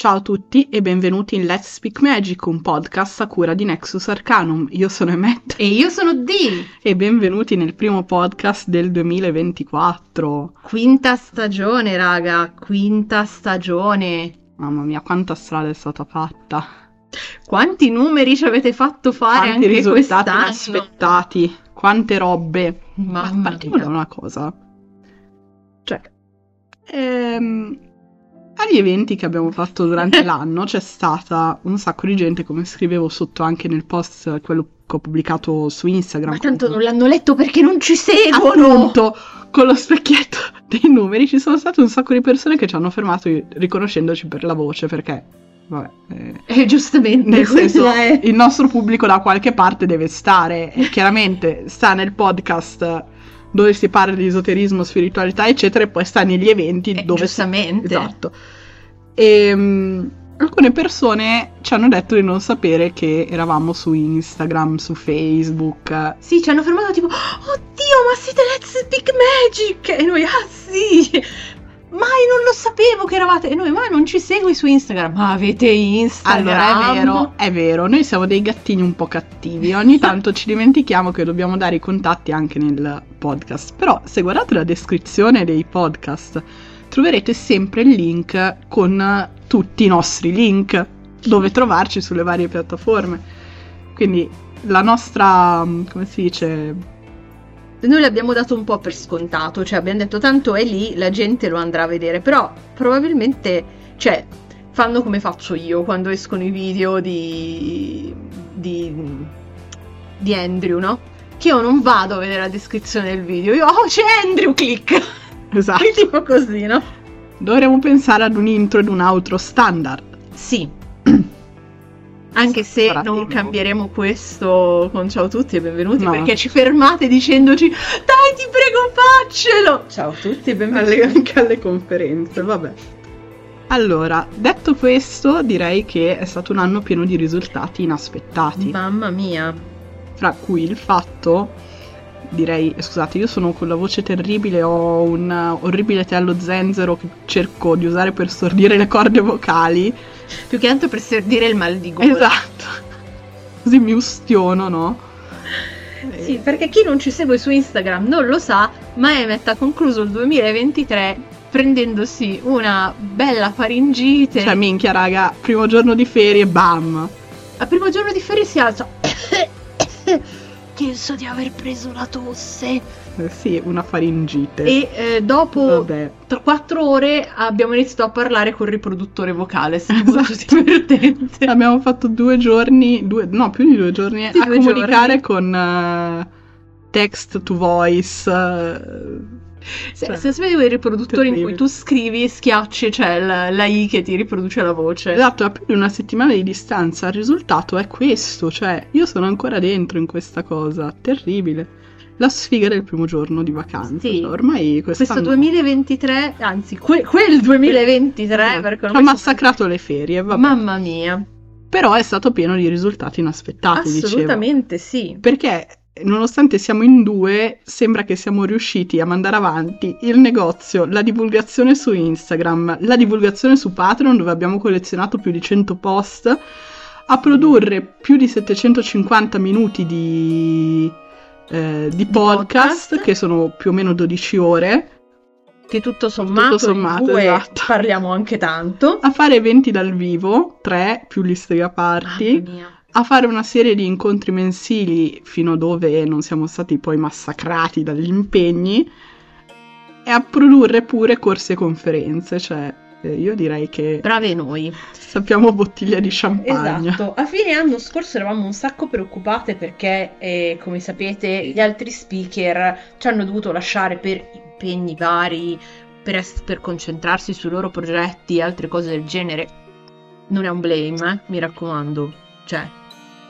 Ciao a tutti e benvenuti in Let's Speak Magic, un podcast a cura di Nexus Arcanum. Io sono Emmet. E io sono Dee. E benvenuti nel primo podcast del 2024. Quinta stagione, raga, quinta stagione. Mamma mia, quanta strada è stata fatta. Quanti numeri ci avete fatto fare Quanti anche risultati quest'anno? inaspettati. Quante robe. Ma Mamma partiamo da mia. una cosa. Cioè, ehm, agli eventi che abbiamo fatto durante l'anno c'è stata un sacco di gente, come scrivevo sotto anche nel post, quello che ho pubblicato su Instagram. Ma tanto non l'hanno letto perché non ci seguono. Appunto, con lo specchietto dei numeri ci sono state un sacco di persone che ci hanno fermato riconoscendoci per la voce, perché, vabbè, eh, E giustamente, nel senso, è- il nostro pubblico da qualche parte deve stare, e chiaramente sta nel podcast dove si parla di esoterismo, spiritualità, eccetera, e poi sta negli eventi Eh, dove si... giustamente. Esatto. E mm, alcune persone ci hanno detto di non sapere che eravamo su Instagram, su Facebook. Sì, ci hanno fermato tipo, oddio, ma siete Let's Speak Magic! E noi, ah sì! Mai non lo sapevo che eravate! E noi, ma non ci segui su Instagram? Ma avete Instagram? Allora, è vero, è vero, noi siamo dei gattini un po' cattivi, ogni tanto ci dimentichiamo che dobbiamo dare i contatti anche nel podcast, però se guardate la descrizione dei podcast troverete sempre il link con tutti i nostri link dove trovarci sulle varie piattaforme. Quindi la nostra, come si dice, Noi l'abbiamo dato un po' per scontato, cioè abbiamo detto tanto è lì, la gente lo andrà a vedere, però probabilmente, cioè, fanno come faccio io quando escono i video di, di, di Andrew, no? Che io non vado a vedere la descrizione del video, io, oh c'è Andrew, click! esatto, tipo così, no? dovremmo pensare ad un intro ed un outro standard. Sì. Anche se Sarà non cambieremo questo con ciao a tutti e benvenuti No. perché ci fermate dicendoci dai ti prego faccelo. Ciao a tutti e benvenuti. alle, anche alle conferenze, vabbè. Allora, detto questo, direi che è stato un anno pieno di risultati inaspettati, Mamma mia. fra cui il fatto, direi, scusate, io sono con la voce terribile, ho un orribile tè allo zenzero che cerco di usare per stordire le corde vocali. Più che altro per dire il mal di gola. Esatto. Così mi ustiono, no? Sì, perché chi non ci segue su Instagram non lo sa, ma Emmet ha concluso il 2023 prendendosi una bella faringite. Cioè, minchia, raga, primo giorno di ferie, bam! Al primo giorno di ferie si alza. Penso di aver preso la tosse. Eh, sì, una faringite. E eh, dopo tra quattro ore abbiamo iniziato a parlare col riproduttore vocale. È stato Esatto. divertente. Abbiamo fatto due giorni, due, no, più di due giorni Sì, a due comunicare giorni. con eh, text to voice. eh, Se, cioè, se svegli quei riproduttori in cui tu scrivi, schiacci, c'è la, la I che ti riproduce la voce. Esatto, a più di una settimana di distanza. Il risultato è questo, cioè io sono ancora dentro in questa cosa, terribile. La sfiga del primo giorno di vacanza. Sì. cioè, ormai Questo quest'anno 2023, anzi, que- quel 2023, eh, perché ha sono- massacrato le ferie, vabbè. Mamma mia, Però è stato pieno di risultati inaspettati, dicevo. assolutamente sì. Perché nonostante siamo in due, sembra che siamo riusciti a mandare avanti il negozio, la divulgazione su Instagram, la divulgazione su Patreon dove abbiamo collezionato più di 100 post, a produrre più di 750 minuti di, eh, di podcast, podcast. che sono più o meno 12 ore, Che tutto sommato, Tutto sommato, esatto. parliamo anche tanto. a fare eventi dal vivo, 3 più gli Strega Party, Mamma mia. a fare una serie di incontri mensili fino a dove non siamo stati poi massacrati dagli impegni e a produrre pure corsi e conferenze, cioè eh, io direi che Brave noi. sappiamo bottiglia di champagne. Esatto, a fine anno scorso eravamo un sacco preoccupate perché, eh, come sapete, gli altri speaker ci hanno dovuto lasciare per impegni vari, per, es- per concentrarsi sui loro progetti e altre cose del genere. Non è un blame, eh, mi raccomando. Cioè,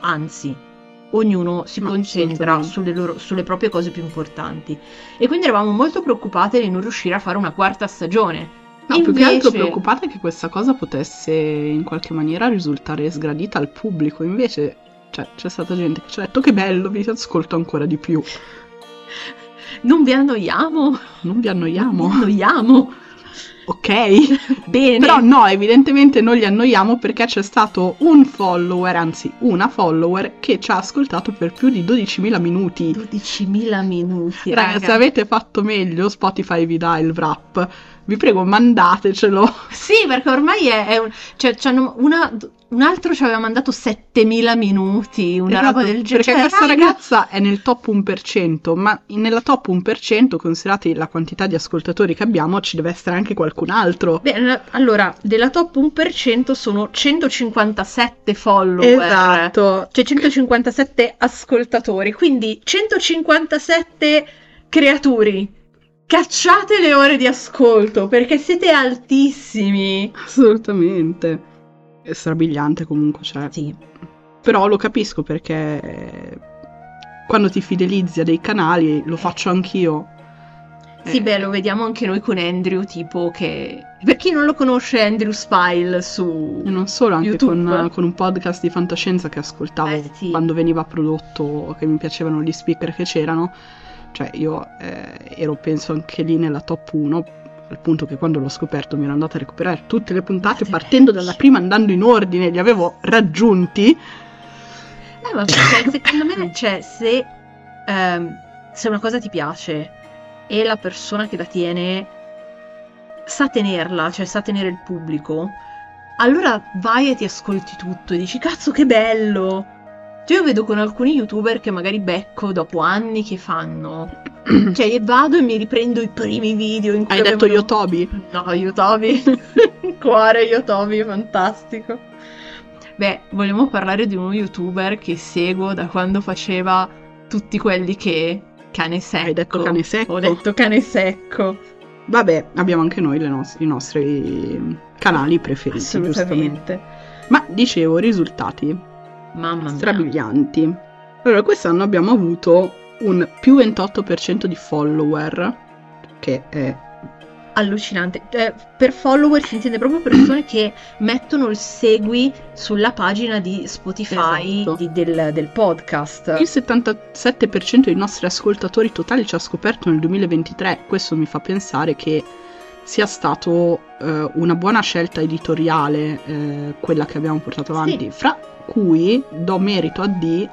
anzi, ognuno si concentra sulle, loro- sulle proprie cose più importanti. E quindi eravamo molto preoccupate di non riuscire a fare una quarta stagione. No, più che altro Invece- preoccupata che questa cosa potesse in qualche maniera risultare sgradita al pubblico, invece cioè, c'è stata gente che ci ha detto che bello, vi ascolto ancora di più. Non vi annoiamo? Non vi annoiamo? Vi annoiamo? ok? Bene. Però no, evidentemente non li annoiamo perché c'è stato un follower, anzi una follower, che ci ha ascoltato per più di 12.000 minuti. 12.000 minuti. Ragazzi, raga. se avete fatto meglio, Spotify vi dà il wrap. Vi prego, mandatecelo. Sì, perché ormai è, è un... Cioè, c'hanno una... un altro ci aveva mandato 7.000 minuti, una Esatto, roba del genere. Perché Cioè, questa raga, ragazza è nel top 1%, ma nella top 1%, considerate la quantità di ascoltatori che abbiamo, ci deve essere anche qualcun altro. Beh, allora, della top 1% sono 157 follower. Esatto. Cioè 157 ascoltatori, quindi 157 creaturi. Cacciate le ore di ascolto perché siete altissimi. Assolutamente. È strabiliante comunque, cioè. Sì. Però lo capisco perché quando ti fidelizzi a dei canali, lo faccio anch'io. Sì, Eh, beh, lo vediamo anche noi con Andrew, tipo che... Per chi non lo conosce, Andrew Spile su... E non solo, anche con, con un podcast di fantascienza che ascoltavo Eh, sì. quando veniva prodotto, che mi piacevano gli speaker che c'erano. Cioè, io eh, ero, penso, anche lì nella top 1, al punto che quando l'ho scoperto mi ero andata a recuperare tutte le puntate, partendo dalla prima, andando in ordine, li avevo raggiunti. Eh, ma perché secondo me, cioè, se, ehm, se una cosa ti piace e la persona che la tiene sa tenerla, cioè sa tenere il pubblico, allora vai e ti ascolti tutto e dici, cazzo che bello! Cioè, io vedo con alcuni youtuber che magari becco dopo anni che fanno. Cioè, vado e mi riprendo i primi video in cui Hai detto io Toby? No, Yotobi. Cuore Yotobi, fantastico. Beh, vogliamo parlare di uno youtuber che seguo da quando faceva tutti quelli che... Cane secco. Hai detto cane secco? Ho detto cane secco. Vabbè, abbiamo anche noi le nos- i nostri canali preferiti. Assolutamente. Ma dicevo, risultati Mamma mia. strabilianti. Allora, quest'anno abbiamo avuto un più 28% di follower, che è Allucinante. Eh, per follower si intende proprio persone che mettono il segui sulla pagina di Spotify Esatto. di- del, del podcast. il 77% dei nostri ascoltatori totali ci ha scoperto nel 2023. Questo mi fa pensare che sia stato eh, una buona scelta editoriale eh, quella che abbiamo portato avanti, Sì. fra cui do merito a D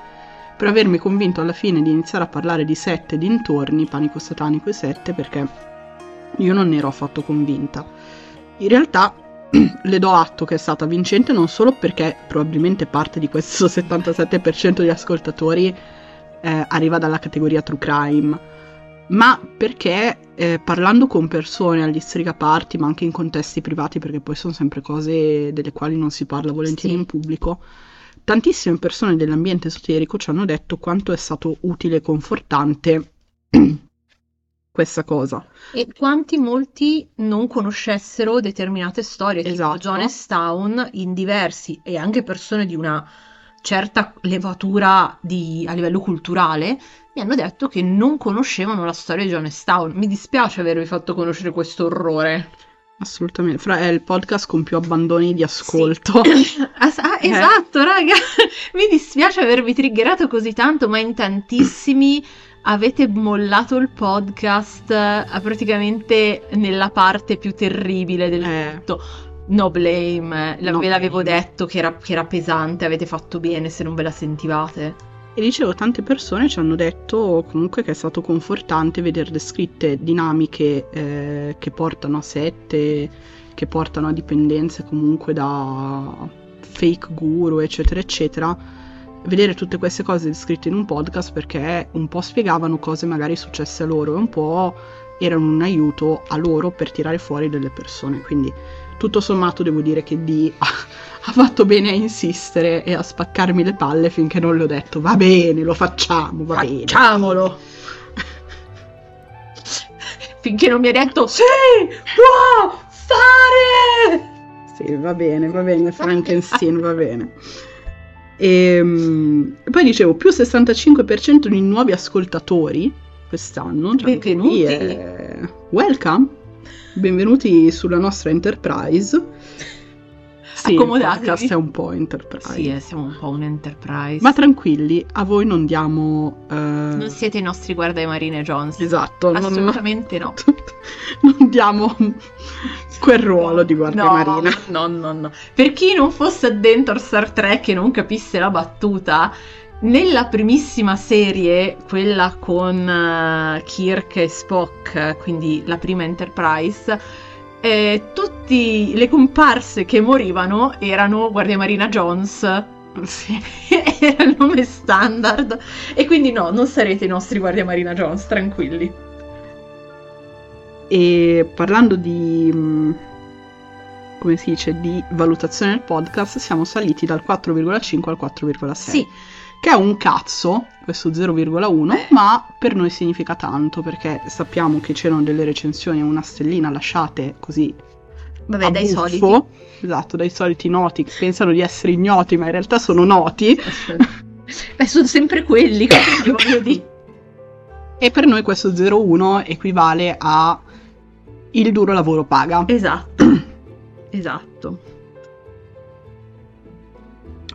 per avermi convinto alla fine di iniziare a parlare di sette dintorni, panico satanico e sette, perché io non ne ero affatto convinta. In realtà le do atto che è stata vincente non solo perché probabilmente parte di questo 77% di ascoltatori eh, arriva dalla categoria true crime, ma perché eh, parlando con persone agli striga party, ma anche in contesti privati, perché poi sono sempre cose delle quali non si parla volentieri Sì. in pubblico, tantissime persone dell'ambiente esoterico ci hanno detto quanto è stato utile e confortante questa cosa. E quanti molti non conoscessero determinate storie, tipo Esatto. Jonestown, in diversi, e anche persone di una certa levatura di- a livello culturale, mi hanno detto che non conoscevano la storia di Jonestown. Mi dispiace avervi fatto conoscere questo orrore. Assolutamente, Fra- è il podcast con più abbandoni di ascolto. Ah, s- ah, Eh. esatto, raga. Mi dispiace avervi triggerato così tanto, ma in tantissimi avete mollato il podcast eh, praticamente nella parte più terribile del Eh. tutto. No blame, la- No ve l'avevo blame. detto che era, che era pesante, avete fatto bene se non ve la sentivate. E dicevo, tante persone ci hanno detto comunque che è stato confortante vedere descritte dinamiche eh, che portano a sette, che portano a dipendenze comunque da fake guru, eccetera, eccetera. Vedere tutte queste cose descritte in un podcast perché un po' spiegavano cose magari successe a loro e un po' erano un aiuto a loro per tirare fuori delle persone. Quindi tutto sommato devo dire che di ha fatto bene a insistere e a spaccarmi le palle finché non le ho detto va bene, lo facciamo, va bene. Facciamolo! Finché non mi hai detto sì, può fare! Sì, va bene, va bene, Frankenstein, va bene. E poi dicevo, più 65% di nuovi ascoltatori quest'anno. Cioè, Benvenuti. qui è- Welcome! Benvenuti sulla nostra Enterprise. Sì, il Accomodatevi. podcast è un po' enterprise. Sì, eh, siamo un po' un enterprise. Ma tranquilli, a voi non diamo... eh, non siete i nostri guardai Marine Jones. Esatto, non, Assolutamente no. non diamo quel ruolo di guardia no, marina. No, no, no. Per chi non fosse addentro a Star Trek e non capisse la battuta, nella primissima serie, quella con eh, Kirk e Spock, quindi la prima Enterprise, eh, tutte le comparse che morivano erano Guardia Marina Jones. Sì. Era il nome standard. E quindi no, non sarete i nostri Guardia Marina Jones, tranquilli. E parlando di... mh, come si dice, di valutazione del podcast, siamo saliti dal 4,5 al 4,6. Sì, Che è un cazzo, questo 0,1, Eh. ma per noi significa tanto perché sappiamo che c'erano delle recensioni a una stellina lasciate così vabbè, dai buffo. soliti. Esatto, dai soliti noti che pensano di essere ignoti, ma in realtà sono noti. Beh, sono sempre quelli, quindi voglio dire. E per noi questo 0,1 equivale a il duro lavoro paga. Esatto. esatto.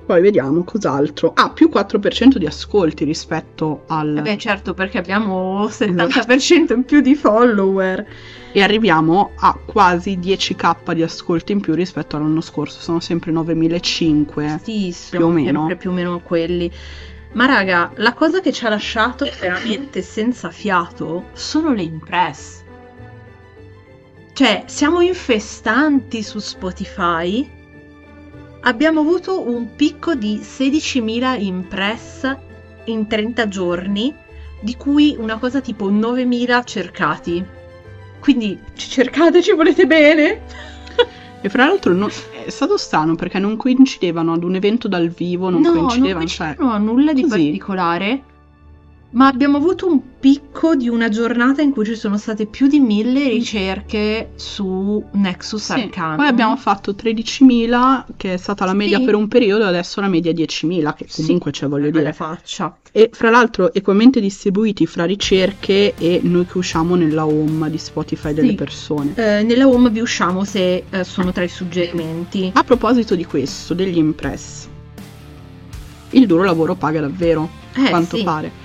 Poi vediamo cos'altro. Ah, più 4% di ascolti rispetto al... Eh Beh, certo, perché abbiamo 70% in più di follower. E arriviamo a quasi 10k di ascolti in più rispetto all'anno scorso. Sono sempre 9.500. Sì, Più o meno. sempre più o meno quelli. Ma raga, la cosa che ci ha lasciato veramente senza fiato sono le impress. Cioè, siamo infestanti su Spotify. Abbiamo avuto un picco di 16.000 impress in 30 giorni, di cui una cosa tipo 9.000 cercati. Quindi ci cercate, ci volete bene? E fra l'altro no- è stato strano perché non coincidevano ad un evento dal vivo, non no, coincidevano. non cioè, coincidono a nulla di così. particolare. Ma abbiamo avuto un picco di una giornata in cui ci sono state più di mille ricerche su Nexus sì. Arcanum. Poi abbiamo fatto 13.000, che è stata la media Sì. per un periodo, adesso la media 10.000, che Sì. comunque c'è, voglio Bella dire. faccia. E fra l'altro equamente distribuiti fra ricerche e noi che usciamo nella home di Spotify delle Sì. persone. Eh, nella home vi usciamo se eh, sono tra i suggerimenti. A proposito di questo, degli impress, il duro lavoro paga davvero, Eh, quanto sì. pare.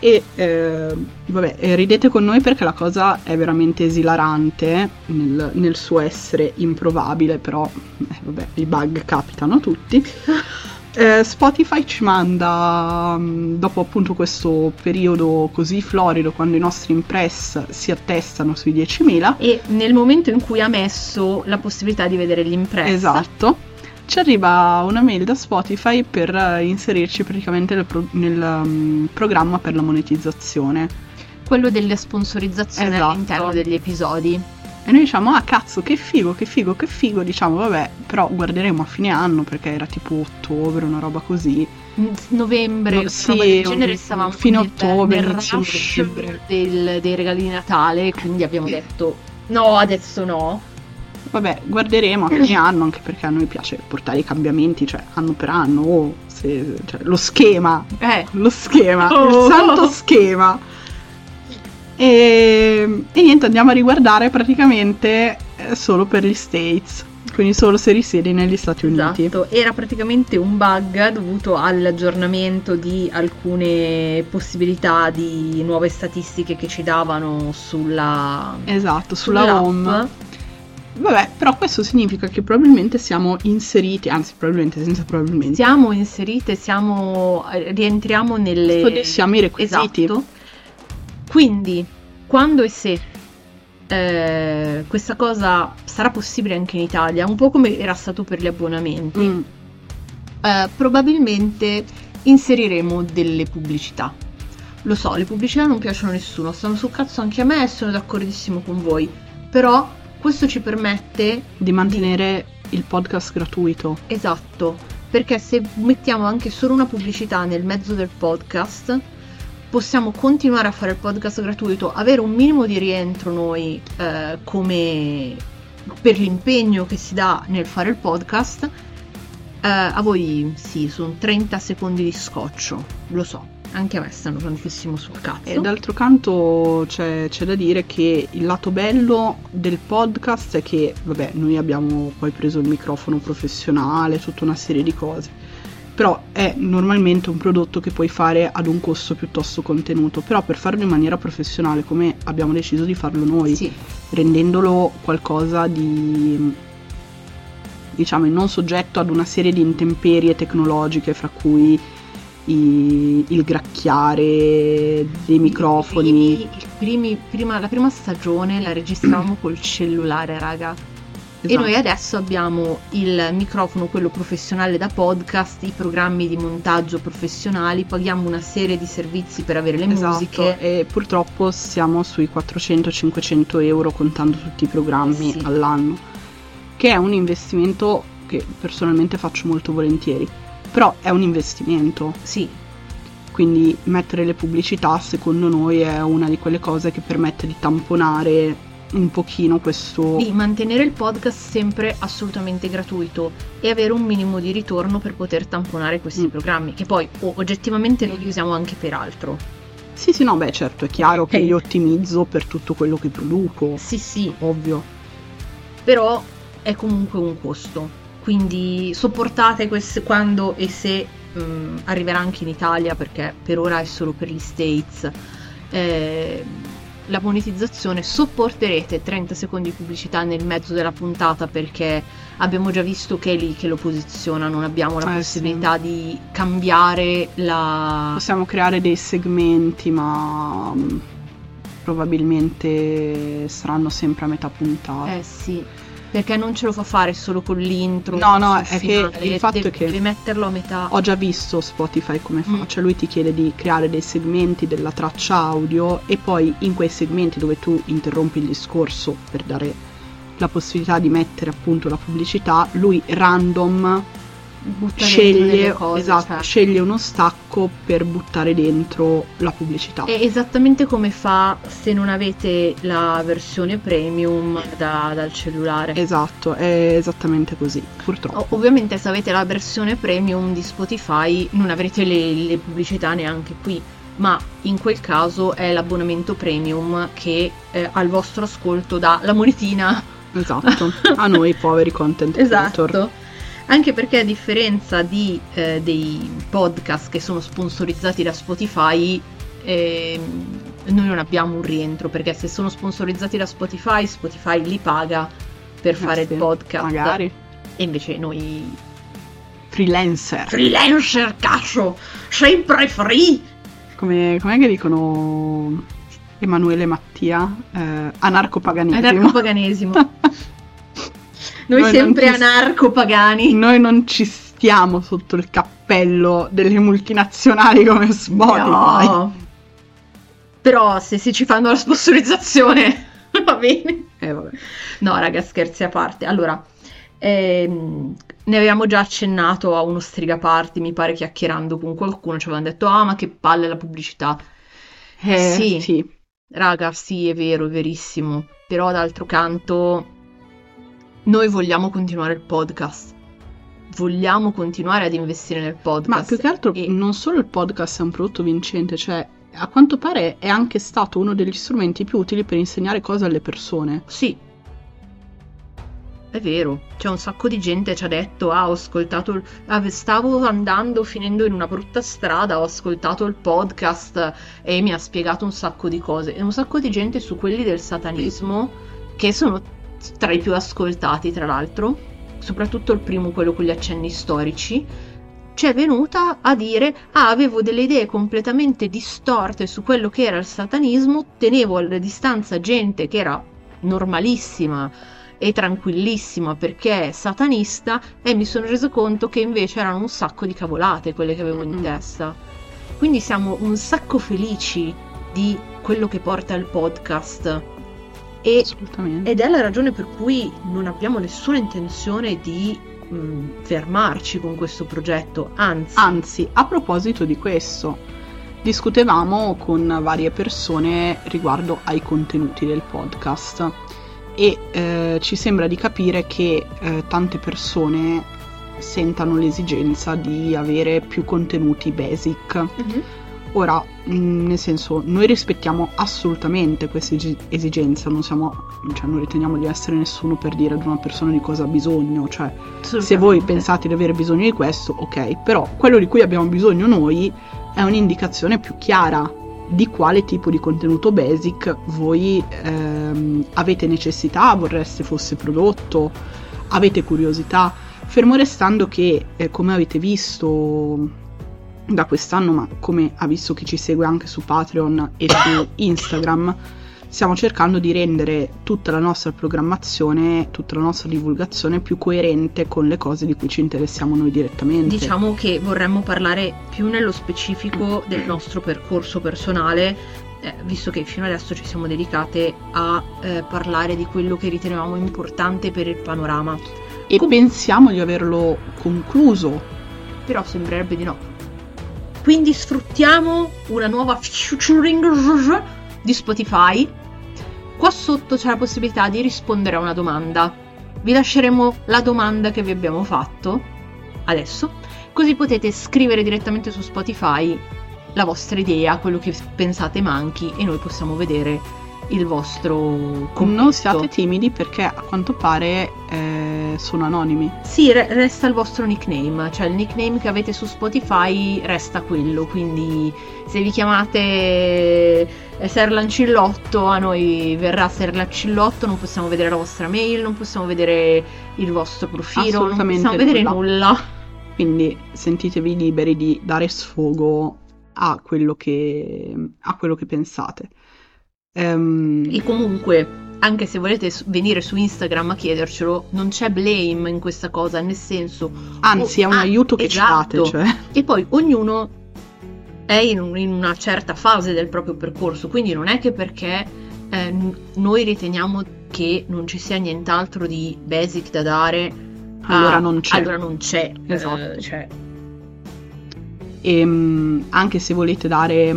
E eh, vabbè, ridete con noi perché la cosa è veramente esilarante nel, nel suo essere improbabile, però eh, vabbè, i bug capitano a tutti. Eh, Spotify ci manda, mh, dopo appunto questo periodo così florido, quando i nostri impress si attestano sui 10.000, E nel momento in cui ha messo la possibilità di vedere gli impress. Esatto. Ci arriva una mail da Spotify per eh, inserirci praticamente nel, pro- nel, mm, programma per la monetizzazione. Quello delle sponsorizzazioni Esatto. all'interno degli episodi. E noi diciamo, ah cazzo, che figo, che figo, che figo. Diciamo, vabbè, però guarderemo a fine anno perché era tipo ottobre, una roba così. novembre, No, sì, roba del genere, stavamo fine nel- ottobre, nel rush del- dei regali di Natale, quindi abbiamo detto no, adesso no. Vabbè, guarderemo a fine anno anche perché a noi piace portare i cambiamenti, cioè anno per anno, o se- cioè, lo schema, Eh, lo schema, Oh. il santo schema. E, e niente, andiamo a riguardare praticamente eh, solo per gli States, quindi solo se risiedi negli Stati Uniti. esatto, era praticamente un bug dovuto all'aggiornamento di alcune possibilità di nuove statistiche che ci davano sulla, Esatto, sulla home. Vabbè, però questo significa che probabilmente siamo inseriti, anzi probabilmente senza probabilmente. Siamo inserite, siamo, rientriamo nelle... Soddisfiamo i requisiti. Esatto. Quindi, quando e se eh, questa cosa sarà possibile anche in Italia, un po' come era stato per gli abbonamenti, Mm, eh, probabilmente inseriremo delle pubblicità. Lo so, le pubblicità non piacciono a nessuno, stanno sul cazzo anche a me e sono d'accordissimo con voi. Però questo ci permette di mantenere il podcast gratuito. Esatto, perché se mettiamo anche solo una pubblicità nel mezzo del podcast, possiamo continuare a fare il podcast gratuito, avere un minimo di rientro noi eh, come per l'impegno che si dà nel fare il podcast. Eh, a voi sì, sono 30 secondi di scoccio, lo so, anche a me stanno tantissimo sul cazzo. E d'altro canto c'è, c'è da dire che il lato bello del podcast è che, vabbè, noi abbiamo poi preso il microfono professionale, tutta una serie di cose. Però è normalmente un prodotto che puoi fare ad un costo piuttosto contenuto. Però per farlo in maniera professionale, come abbiamo deciso di farlo noi, Sì, rendendolo qualcosa di diciamo non soggetto ad una serie di intemperie tecnologiche fra cui i- il gracchiare dei microfoni I primi- prima- la prima stagione la registravamo col cellulare, raga. E Esatto. noi adesso abbiamo il microfono, quello professionale da podcast, i programmi di montaggio professionali, paghiamo una serie di servizi per avere le Esatto, musiche. e purtroppo siamo sui 400-500 euro contando tutti i programmi Sì. all'anno, che è un investimento che personalmente faccio molto volentieri, però è un investimento, Sì, quindi mettere le pubblicità secondo noi è una di quelle cose che permette di tamponare un pochino questo... di mantenere il podcast sempre assolutamente gratuito e avere un minimo di ritorno per poter tamponare questi Mm. programmi, che poi oh, oggettivamente noi li usiamo anche per altro. Sì, sì, no, beh, certo, è chiaro che li ottimizzo per tutto quello che produco, Sì, sì, ovvio. però è comunque un costo. Quindi sopportate queste quando e se mm, arriverà anche in Italia, perché per ora è solo per gli States. eh, la monetizzazione sopporterete 30 secondi di pubblicità nel mezzo della puntata perché abbiamo già visto che è lì che lo posiziona, non abbiamo la Eh, possibilità di cambiare la... Possiamo creare dei segmenti, ma mm, probabilmente saranno sempre a metà puntata. Eh sì, perché non ce lo fa fare solo con l'intro. No, no, è che il fatto deve, è che- Devi metterlo a metà. Ho già visto Spotify come fa, Mm. cioè lui ti chiede di creare dei segmenti della traccia audio e poi in quei segmenti dove tu interrompi il discorso per dare la possibilità di mettere appunto la pubblicità, lui random sceglie, cose, esatto, cioè. sceglie uno stacco per buttare dentro la pubblicità. È esattamente come fa se non avete la versione premium da- dal cellulare. Esatto, è esattamente così, purtroppo. O- ovviamente se avete la versione premium di Spotify non avrete le, le pubblicità neanche qui, ma in quel caso è l'abbonamento premium che eh, al vostro ascolto dà la monetina. Esatto, a noi poveri content creator. Anche perché a differenza di, eh, dei podcast che sono sponsorizzati da Spotify, ehm, noi non abbiamo un rientro perché se sono sponsorizzati da Spotify, Spotify li paga per fare Eh sì, il podcast. Magari. E invece noi Freelancer. freelancer, cazzo, sempre free. Come com'è che dicono Emanuele e Mattia? Eh, anarcopaganesimo. Anarcopaganesimo. Noi, Noi sempre anarcopagani. Noi non ci stiamo sotto il cappello delle multinazionali come Spotify. No. Però se, se ci fanno la sponsorizzazione va bene. Eh. No, raga, scherzi a parte. Allora, ehm, ne avevamo già accennato a uno striga party, mi pare chiacchierando con qualcuno, ci avevano detto, ah, ma che palle la pubblicità. Eh, Sì. sì. Raga, sì, è vero, è verissimo. Però d'altro canto, noi vogliamo continuare il podcast. Vogliamo continuare ad investire nel podcast. Ma più che altro E- non solo il podcast è un prodotto vincente, cioè a quanto pare è anche stato uno degli strumenti più utili per insegnare cose alle persone. Sì. È vero, c'è un sacco di gente che ci ha detto, ah, ho ascoltato, il- ah, stavo andando, finendo in una brutta strada, ho ascoltato il podcast e mi ha spiegato un sacco di cose. E un sacco di gente su quelli del satanismo, che sono tra i più ascoltati, tra l'altro, soprattutto il primo, quello con gli accenni storici, ci è venuta a dire, ah, avevo delle idee completamente distorte su quello che era il satanismo, tenevo alla distanza gente che era normalissima e tranquillissima perché è satanista e mi sono reso conto che invece erano un sacco di cavolate quelle che avevo in Mm. testa. Quindi siamo un sacco felici di quello che porta il podcast e ed è la ragione per cui non abbiamo nessuna intenzione di mh, fermarci con questo progetto, anzi, Anzi, a proposito di questo, discutevamo con varie persone riguardo ai contenuti del podcast e eh, ci sembra di capire che eh, tante persone sentano l'esigenza di avere più contenuti basic. Mhm. Ora, mh, nel senso, noi rispettiamo assolutamente questa esi- esigenza, non siamo, cioè non riteniamo di essere nessuno per dire ad una persona di cosa ha bisogno, cioè se voi pensate di avere bisogno di questo, ok, però quello di cui abbiamo bisogno noi è un'indicazione più chiara di quale tipo di contenuto basic voi ehm, avete necessità, vorreste fosse prodotto, avete curiosità, fermo restando che, eh, come avete visto da quest'anno, ma come ha visto chi ci segue anche su Patreon e su Instagram, stiamo cercando di rendere tutta la nostra programmazione, tutta la nostra divulgazione più coerente con le cose di cui ci interessiamo noi direttamente. Diciamo che vorremmo parlare più nello specifico del nostro percorso personale, eh, visto che fino adesso ci siamo dedicate a eh, parlare di quello che ritenevamo importante per il panorama. E Com- pensiamo di averlo concluso. Però sembrerebbe di no. Quindi sfruttiamo una nuova featuring di Spotify. Qua sotto c'è la possibilità di rispondere a una domanda. Vi lasceremo la domanda che vi abbiamo fatto adesso, così potete scrivere direttamente su Spotify la vostra idea, quello che pensate manchi e noi possiamo vedere il vostro commento. Non siate timidi perché a quanto pare eh, sono anonimi. Sì, re- resta il vostro nickname, cioè il nickname che avete su Spotify resta quello, quindi se vi chiamate eh, Serlancillotto a noi verrà Serlancillotto, non possiamo vedere la vostra mail, non possiamo vedere il vostro profilo, non possiamo vedere nulla. nulla. Quindi sentitevi liberi di dare sfogo a quello che, a quello che pensate. Um... E comunque, anche se volete venire su Instagram a chiedercelo, non c'è blame in questa cosa, nel senso... Anzi, oh, è un ah, aiuto che esatto. ci date. Cioè. E poi ognuno è in, un, in, una certa fase del proprio percorso, quindi non è che perché eh, noi riteniamo che non ci sia nient'altro di basic da dare, allora ah, non c'è. Allora non c'è. Esatto. Eh, cioè. E, ehm, anche se volete dare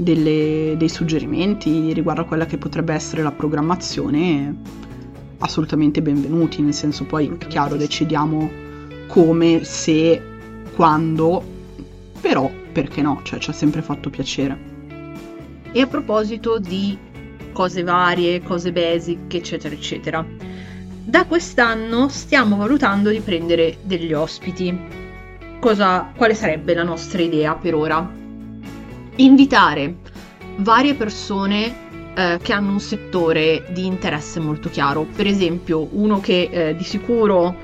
delle, dei suggerimenti riguardo a quella che potrebbe essere la programmazione, assolutamente benvenuti, nel senso poi è chiaro decidiamo come, se, quando, però perché no, cioè ci ha sempre fatto piacere. E a proposito di cose varie, cose basic, eccetera, eccetera, da quest'anno stiamo valutando di prendere degli ospiti. Cosa, quale sarebbe la nostra idea per ora? Invitare varie persone eh, che hanno un settore di interesse molto chiaro. Per esempio, uno che eh, di sicuro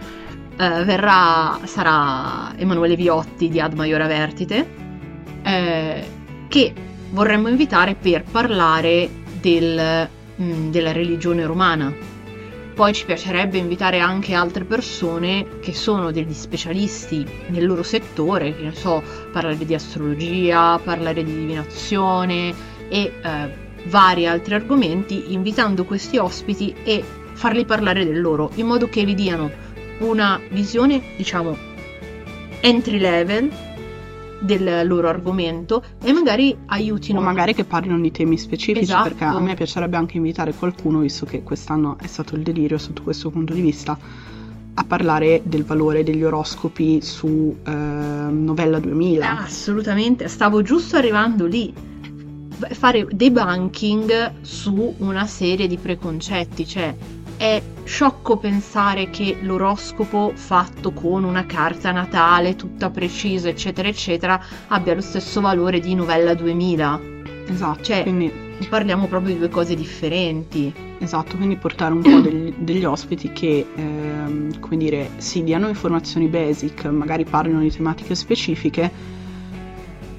eh, verrà sarà Emanuele Viotti di Ad Maiora Vertite, eh, che vorremmo invitare per parlare del, mh, mm, della religione romana poi ci piacerebbe invitare anche altre persone che sono degli specialisti nel loro settore, che ne so, parlare di astrologia, parlare di divinazione e eh, vari altri argomenti, invitando questi ospiti e farli parlare del loro, in modo che vi diano una visione, diciamo, entry level del loro argomento e magari aiutino. O magari che parlino di temi specifici, esatto. perché a me piacerebbe anche invitare qualcuno, visto che quest'anno è stato il delirio sotto questo punto di vista, a parlare del valore degli oroscopi su eh, Novella 2000. Ah, assolutamente, stavo giusto arrivando lì. Fare debunking su una serie di preconcetti, cioè è sciocco pensare che l'oroscopo fatto con una carta natale tutta precisa, eccetera, eccetera, abbia lo stesso valore di novella 2000. Esatto, cioè, quindi parliamo proprio di due cose differenti. Esatto, quindi portare un po' degli, degli ospiti che, ehm, come dire, si diano informazioni basic, magari parlino di tematiche specifiche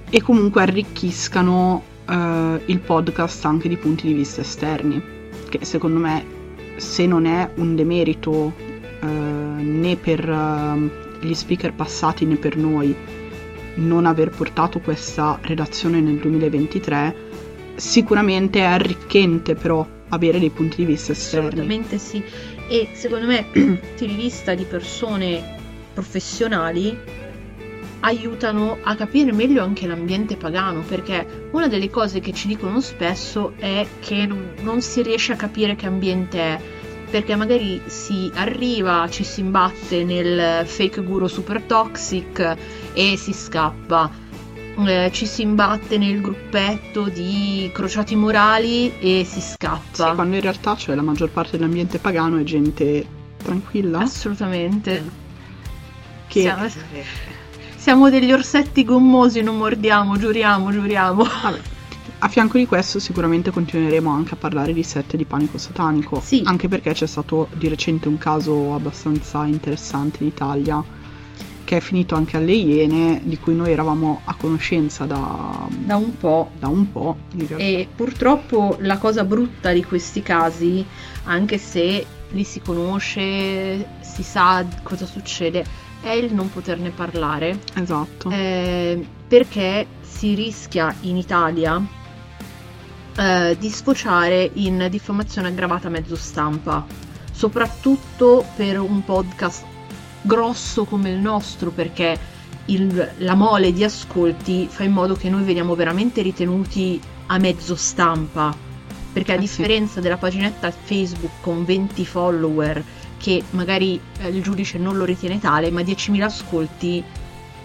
e comunque arricchiscano eh, il podcast anche di punti di vista esterni, che secondo me se non è un demerito eh, né per eh, gli speaker passati né per noi non aver portato questa redazione nel 2023, sicuramente è arricchente però avere dei punti di vista esterni. Assolutamente sì. E secondo me punti di vista di persone professionali aiutano a capire meglio anche l'ambiente pagano, perché una delle cose che ci dicono spesso è che non, non si riesce a capire che ambiente è, perché magari si arriva, ci si imbatte nel fake guru super toxic e si scappa. eh, ci si imbatte nel gruppetto di crociati morali e si scappa. Sì, quando in realtà cioè, la maggior parte dell'ambiente pagano è gente tranquilla. Assolutamente. Che Siamo, siamo degli orsetti gommosi, non mordiamo, giuriamo, giuriamo. Vabbè. A fianco di questo sicuramente continueremo anche a parlare di sette di panico satanico, Sì. anche perché c'è stato di recente un caso abbastanza interessante in Italia che è finito anche alle Iene, di cui noi eravamo a conoscenza da, Da un po'. da un po'. E purtroppo la cosa brutta di questi casi, anche se li si conosce, si sa cosa succede, è il non poterne parlare. Esatto. Eh, perché si rischia in Italia eh, di sfociare in diffamazione aggravata a mezzo stampa, soprattutto per un podcast grosso come il nostro, perché il- la mole di ascolti fa in modo che noi veniamo veramente ritenuti a mezzo stampa. Perché a Eh differenza della paginetta Facebook con 20 follower, che magari eh, il giudice non lo ritiene tale, ma 10.000 ascolti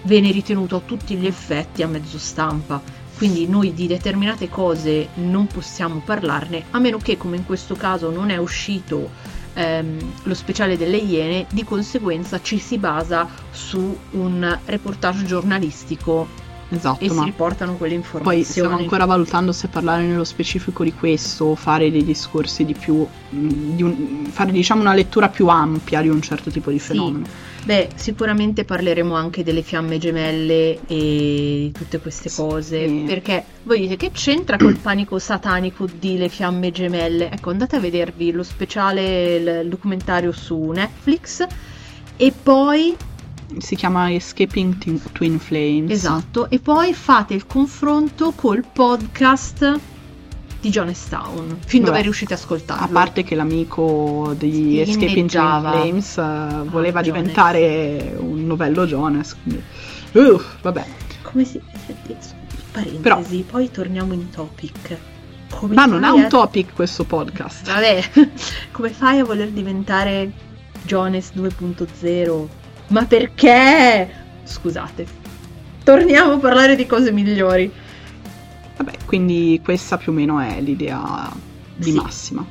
viene ritenuto a tutti gli effetti a mezzo stampa. Quindi noi di determinate cose non possiamo parlarne, a meno che, come in questo caso, non è uscito ehm, lo speciale delle Iene, di conseguenza ci si basa su un reportage giornalistico esatto, e si riportano quelle poi informazioni. stiamo ancora valutando se parlare nello specifico di questo o fare dei discorsi di più, mh, di un- fare diciamo una lettura più ampia di un certo tipo di Sì. fenomeno. Beh, sicuramente parleremo anche delle fiamme gemelle e di tutte queste cose. Sì. Perché voi dite che c'entra col panico satanico di le fiamme gemelle? Ecco, andate a vedervi lo speciale, il documentario su Netflix. E poi, Si chiama Escaping Twin- Flames. esatto, e poi fate il confronto col podcast di Jonestown. Fin dove Vabbè, riuscite a ascoltarlo. A parte che l'amico di Escaping Twin. Flames eh, voleva Jones. diventare un novello Jonas. Quindi... Uh, vabbè. Come si... Parentesi, poi torniamo in topic. Come Ma non ha un a- topic questo podcast. Vabbè, come fai a voler diventare Jones 2.0? Ma perché? Scusate. Torniamo a parlare di cose migliori. Vabbè, quindi questa più o meno è l'idea di Sì. massima.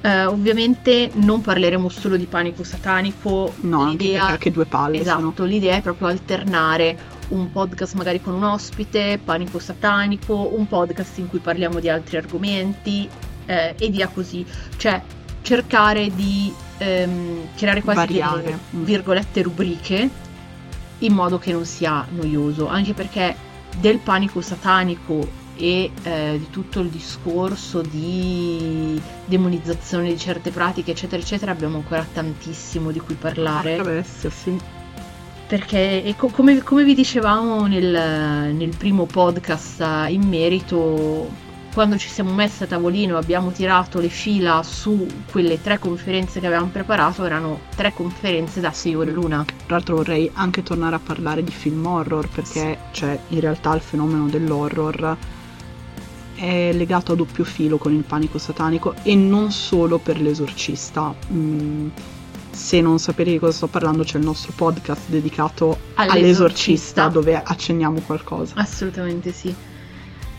Eh, ovviamente non parleremo solo di panico satanico. No, anche l'idea- perché che due palle Esatto, sono. l'idea è proprio alternare un podcast magari con un ospite, panico satanico, un podcast in cui parliamo di altri argomenti eh, e via così. Cioè cercare di ehm, creare quasi Variare. delle Mm. virgolette rubriche in modo che non sia noioso, anche perché del panico satanico e eh, di tutto il discorso di demonizzazione di certe pratiche eccetera eccetera abbiamo ancora tantissimo di cui parlare bestia, sì. perché co- come, come vi dicevamo nel, nel primo podcast eh, in merito, quando ci siamo messi a tavolino e abbiamo tirato le fila su quelle tre conferenze che avevamo preparato, erano tre conferenze da 6 ore l'una. Tra l'altro vorrei anche tornare a parlare di film horror perché cioè, in realtà il fenomeno dell'horror è legato a doppio filo con il panico satanico e non solo per l'esorcista. Mm, se non sapete di cosa sto parlando c'è il nostro podcast dedicato all'esorcista, dove accenniamo qualcosa. Assolutamente sì.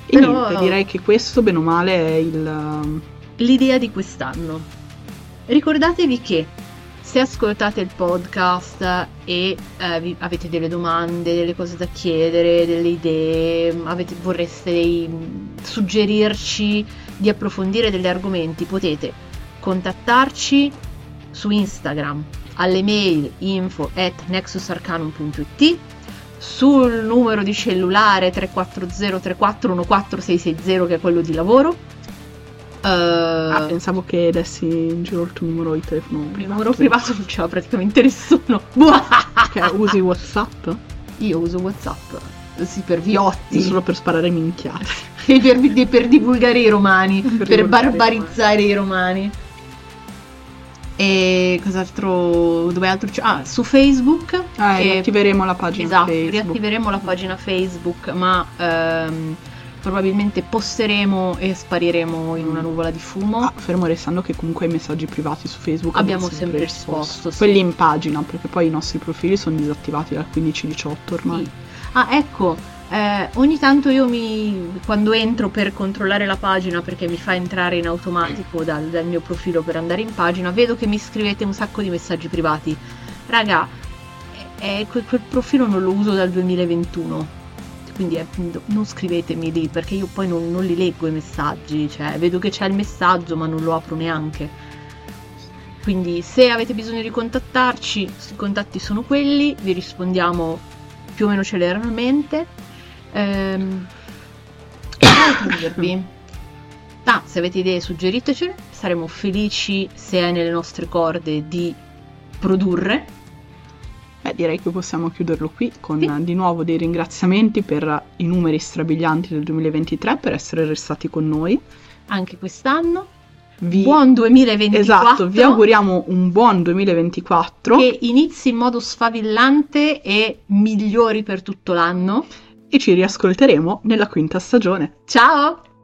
E Però- niente, direi che questo bene o male è il... L'idea di quest'anno. Ricordatevi che se ascoltate il podcast e eh, vi- avete delle domande, delle cose da chiedere, delle idee, avete- vorreste dei- suggerirci di approfondire degli argomenti, potete contattarci su Instagram alle mail info at nexusarcanum.it sul numero di cellulare 34034146660 che è quello di lavoro Eh, Ah, pensavo che dessi in giro il tuo numero di telefono il privato. numero privato non c'era praticamente nessuno. Che usi Whatsapp? Io uso WhatsApp. Sì, per viotti. Solo per sparare minchiate. E per, per divulgare i romani. Per per, i barbarizzare i romani. E cos'altro? Dove altro c'è? Ah, su Facebook. Ah, E- riattiveremo la pagina Esatto, Facebook. riattiveremo la pagina Facebook, ma ehm, probabilmente posteremo e spariremo in una nuvola di fumo. Ah, fermo restando che comunque ai messaggi privati su Facebook Abbiamo sempre risposto, sì. Quelli in pagina, perché poi i nostri profili sono disattivati dal 15-18 ormai. Sì. Ah, ecco, Eh, ogni tanto io mi, quando entro per controllare la pagina perché mi fa entrare in automatico dal, dal mio profilo per andare in pagina, vedo che mi scrivete un sacco di messaggi privati. Raga, eh, quel, quel profilo non lo uso dal 2021 quindi eh, non scrivetemi lì perché io poi non, non, li leggo i messaggi, cioè vedo che c'è il messaggio ma non lo apro neanche. Quindi se avete bisogno di contattarci, i contatti sono quelli, vi rispondiamo più o meno celermente. Ehm, dirvi? Ah, se avete idee suggeritecele, saremo felici se è nelle nostre corde di produrre Beh, direi che possiamo chiuderlo qui con sì. di nuovo dei ringraziamenti per i numeri strabilianti del 2023 per essere restati con noi. Anche quest'anno. Vi... Buon 2024. Esatto, vi auguriamo un buon 2024. Che inizi in modo sfavillante e migliori per tutto l'anno. E ci riascolteremo nella quinta stagione. Ciao!